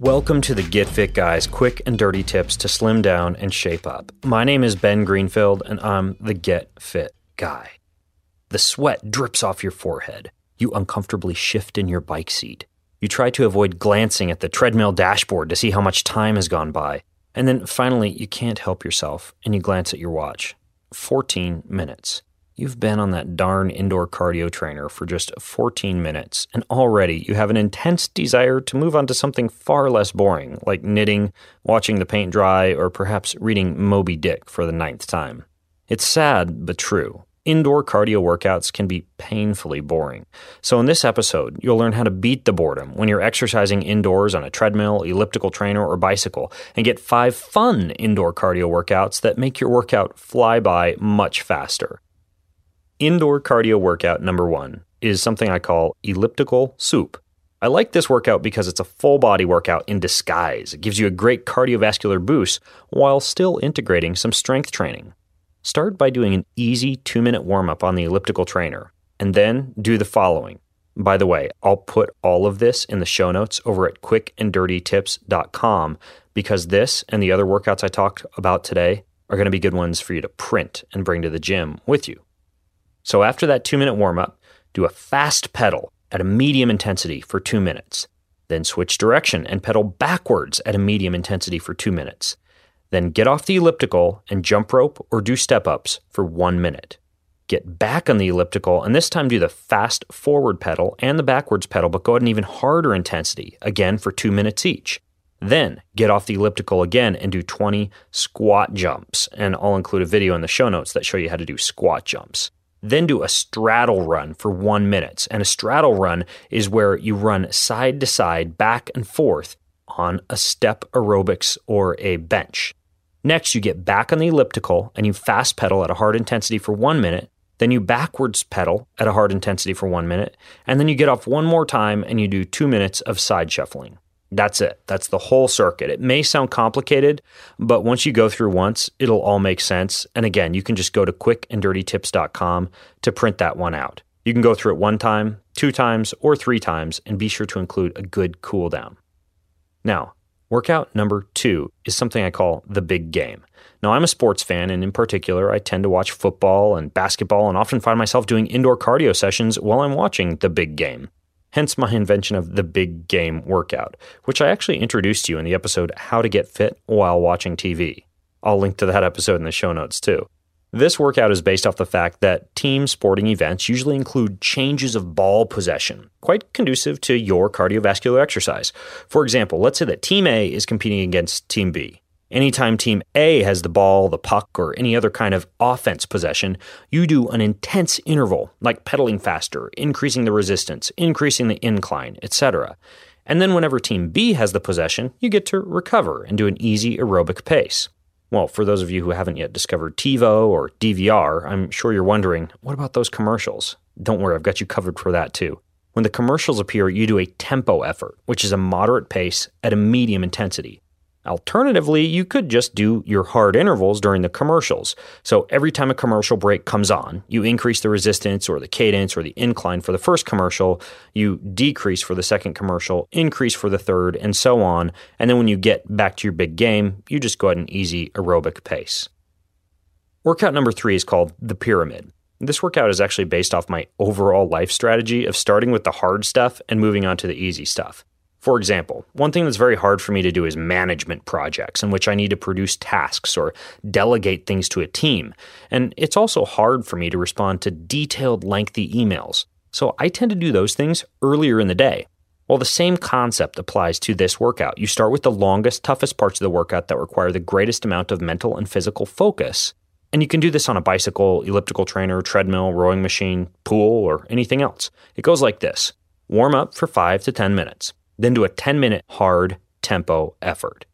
Welcome to the Get Fit Guys quick and dirty tips to slim down and shape up. My name is Ben Greenfield, and I'm the Get Fit Guy. The sweat drips off your forehead. You uncomfortably shift in your bike seat. You try to avoid glancing at the treadmill dashboard to see how much time has gone by. And then finally, you can't help yourself and you glance at your watch. 14 minutes. You've been on that darn indoor cardio trainer for just 14 minutes, and already you have an intense desire to move on to something far less boring, like knitting, watching the paint dry, or perhaps reading Moby Dick for the ninth time. It's sad, but true indoor cardio workouts can be painfully boring. So, in this episode, you'll learn how to beat the boredom when you're exercising indoors on a treadmill, elliptical trainer, or bicycle, and get five fun indoor cardio workouts that make your workout fly by much faster. Indoor cardio workout number one is something I call elliptical soup. I like this workout because it's a full body workout in disguise. It gives you a great cardiovascular boost while still integrating some strength training. Start by doing an easy two minute warm up on the elliptical trainer, and then do the following. By the way, I'll put all of this in the show notes over at quickanddirtytips.com because this and the other workouts I talked about today are going to be good ones for you to print and bring to the gym with you. So after that two minute warm up, do a fast pedal at a medium intensity for two minutes. Then switch direction and pedal backwards at a medium intensity for two minutes. Then get off the elliptical and jump rope or do step ups for one minute. Get back on the elliptical and this time do the fast forward pedal and the backwards pedal, but go at an even harder intensity, again for two minutes each. Then get off the elliptical again and do 20 squat jumps. And I'll include a video in the show notes that show you how to do squat jumps. Then do a straddle run for one minute. And a straddle run is where you run side to side, back and forth on a step aerobics or a bench. Next, you get back on the elliptical and you fast pedal at a hard intensity for one minute. Then you backwards pedal at a hard intensity for one minute. And then you get off one more time and you do two minutes of side shuffling. That's it. That's the whole circuit. It may sound complicated, but once you go through once, it'll all make sense. And again, you can just go to quickanddirtytips.com to print that one out. You can go through it one time, two times, or three times, and be sure to include a good cool down. Now, Workout number two is something I call the big game. Now, I'm a sports fan, and in particular, I tend to watch football and basketball and often find myself doing indoor cardio sessions while I'm watching the big game. Hence my invention of the big game workout, which I actually introduced to you in the episode How to Get Fit While Watching TV. I'll link to that episode in the show notes too. This workout is based off the fact that team sporting events usually include changes of ball possession, quite conducive to your cardiovascular exercise. For example, let's say that Team A is competing against Team B. Anytime Team A has the ball, the puck, or any other kind of offense possession, you do an intense interval, like pedaling faster, increasing the resistance, increasing the incline, etc. And then whenever Team B has the possession, you get to recover and do an easy aerobic pace. Well, for those of you who haven't yet discovered TiVo or DVR, I'm sure you're wondering, what about those commercials? Don't worry, I've got you covered for that too. When the commercials appear, you do a tempo effort, which is a moderate pace at a medium intensity. Alternatively, you could just do your hard intervals during the commercials. So every time a commercial break comes on, you increase the resistance or the cadence or the incline for the first commercial, you decrease for the second commercial, increase for the third, and so on. And then when you get back to your big game, you just go at an easy aerobic pace. Workout number three is called the pyramid. This workout is actually based off my overall life strategy of starting with the hard stuff and moving on to the easy stuff. For example, one thing that's very hard for me to do is management projects in which I need to produce tasks or delegate things to a team. And it's also hard for me to respond to detailed, lengthy emails. So I tend to do those things earlier in the day. Well, the same concept applies to this workout. You start with the longest, toughest parts of the workout that require the greatest amount of mental and physical focus. And you can do this on a bicycle, elliptical trainer, treadmill, rowing machine, pool, or anything else. It goes like this warm up for 5 to 10 minutes, then do a 10 minute hard tempo effort.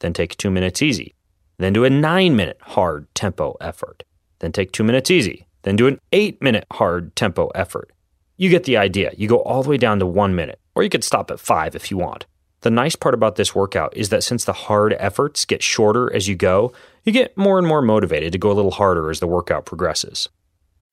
Then take 2 minutes easy. Then do a 9 minute hard tempo effort. Then take 2 minutes easy. Then do an 8 minute hard tempo effort. You get the idea. You go all the way down to 1 minute, or you could stop at 5 if you want. The nice part about this workout is that since the hard efforts get shorter as you go, you get more and more motivated to go a little harder as the workout progresses.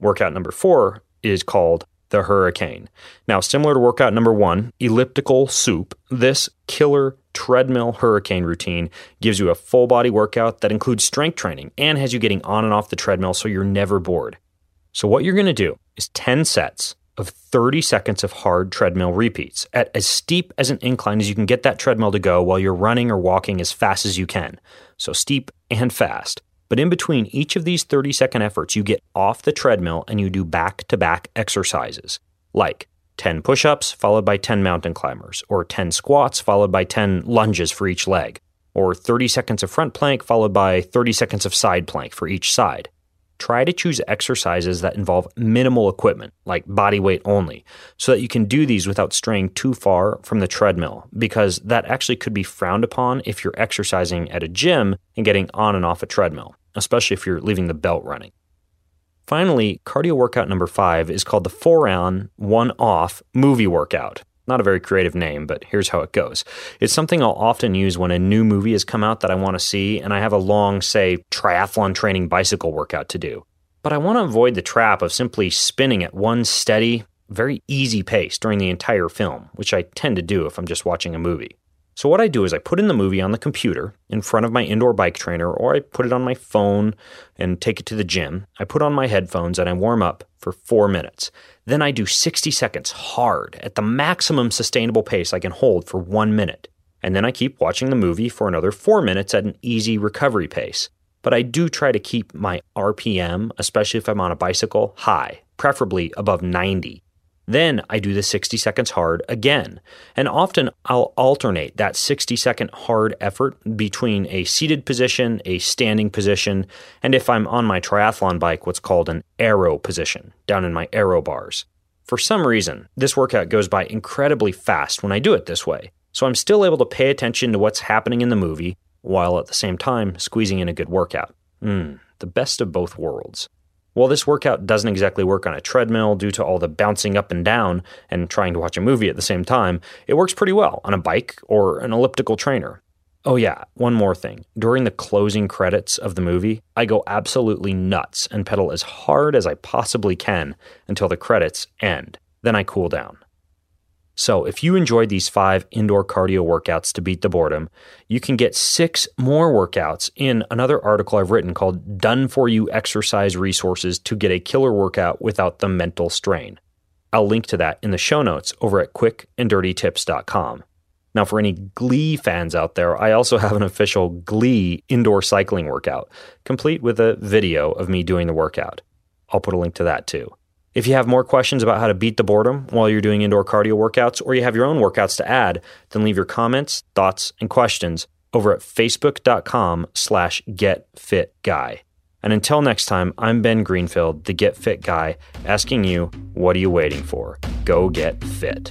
Workout number four is called the Hurricane. Now, similar to workout number one, elliptical soup, this killer treadmill hurricane routine gives you a full body workout that includes strength training and has you getting on and off the treadmill so you're never bored. So, what you're going to do is 10 sets of 30 seconds of hard treadmill repeats at as steep as an incline as you can get that treadmill to go while you're running or walking as fast as you can. So, steep and fast. But in between each of these 30 second efforts, you get off the treadmill and you do back to back exercises like 10 push ups followed by 10 mountain climbers, or 10 squats followed by 10 lunges for each leg, or 30 seconds of front plank followed by 30 seconds of side plank for each side. Try to choose exercises that involve minimal equipment, like body weight only, so that you can do these without straying too far from the treadmill, because that actually could be frowned upon if you're exercising at a gym and getting on and off a treadmill, especially if you're leaving the belt running. Finally, cardio workout number five is called the four on, one off movie workout. Not a very creative name, but here's how it goes. It's something I'll often use when a new movie has come out that I want to see, and I have a long, say, triathlon training bicycle workout to do. But I want to avoid the trap of simply spinning at one steady, very easy pace during the entire film, which I tend to do if I'm just watching a movie. So, what I do is I put in the movie on the computer in front of my indoor bike trainer, or I put it on my phone and take it to the gym. I put on my headphones and I warm up for four minutes. Then I do 60 seconds hard at the maximum sustainable pace I can hold for one minute. And then I keep watching the movie for another four minutes at an easy recovery pace. But I do try to keep my RPM, especially if I'm on a bicycle, high, preferably above 90. Then I do the 60 seconds hard again. And often I'll alternate that 60 second hard effort between a seated position, a standing position, and if I'm on my triathlon bike, what's called an aero position, down in my aero bars. For some reason, this workout goes by incredibly fast when I do it this way. So I'm still able to pay attention to what's happening in the movie while at the same time squeezing in a good workout. Mmm, the best of both worlds. Well, this workout doesn't exactly work on a treadmill due to all the bouncing up and down and trying to watch a movie at the same time. It works pretty well on a bike or an elliptical trainer. Oh, yeah, one more thing. During the closing credits of the movie, I go absolutely nuts and pedal as hard as I possibly can until the credits end. Then I cool down. So, if you enjoyed these five indoor cardio workouts to beat the boredom, you can get six more workouts in another article I've written called Done For You Exercise Resources to Get a Killer Workout Without the Mental Strain. I'll link to that in the show notes over at quickanddirtytips.com. Now, for any Glee fans out there, I also have an official Glee indoor cycling workout, complete with a video of me doing the workout. I'll put a link to that too. If you have more questions about how to beat the boredom while you're doing indoor cardio workouts, or you have your own workouts to add, then leave your comments, thoughts, and questions over at facebook.com slash getfitguy. And until next time, I'm Ben Greenfield, the Get Fit Guy, asking you, what are you waiting for? Go get fit.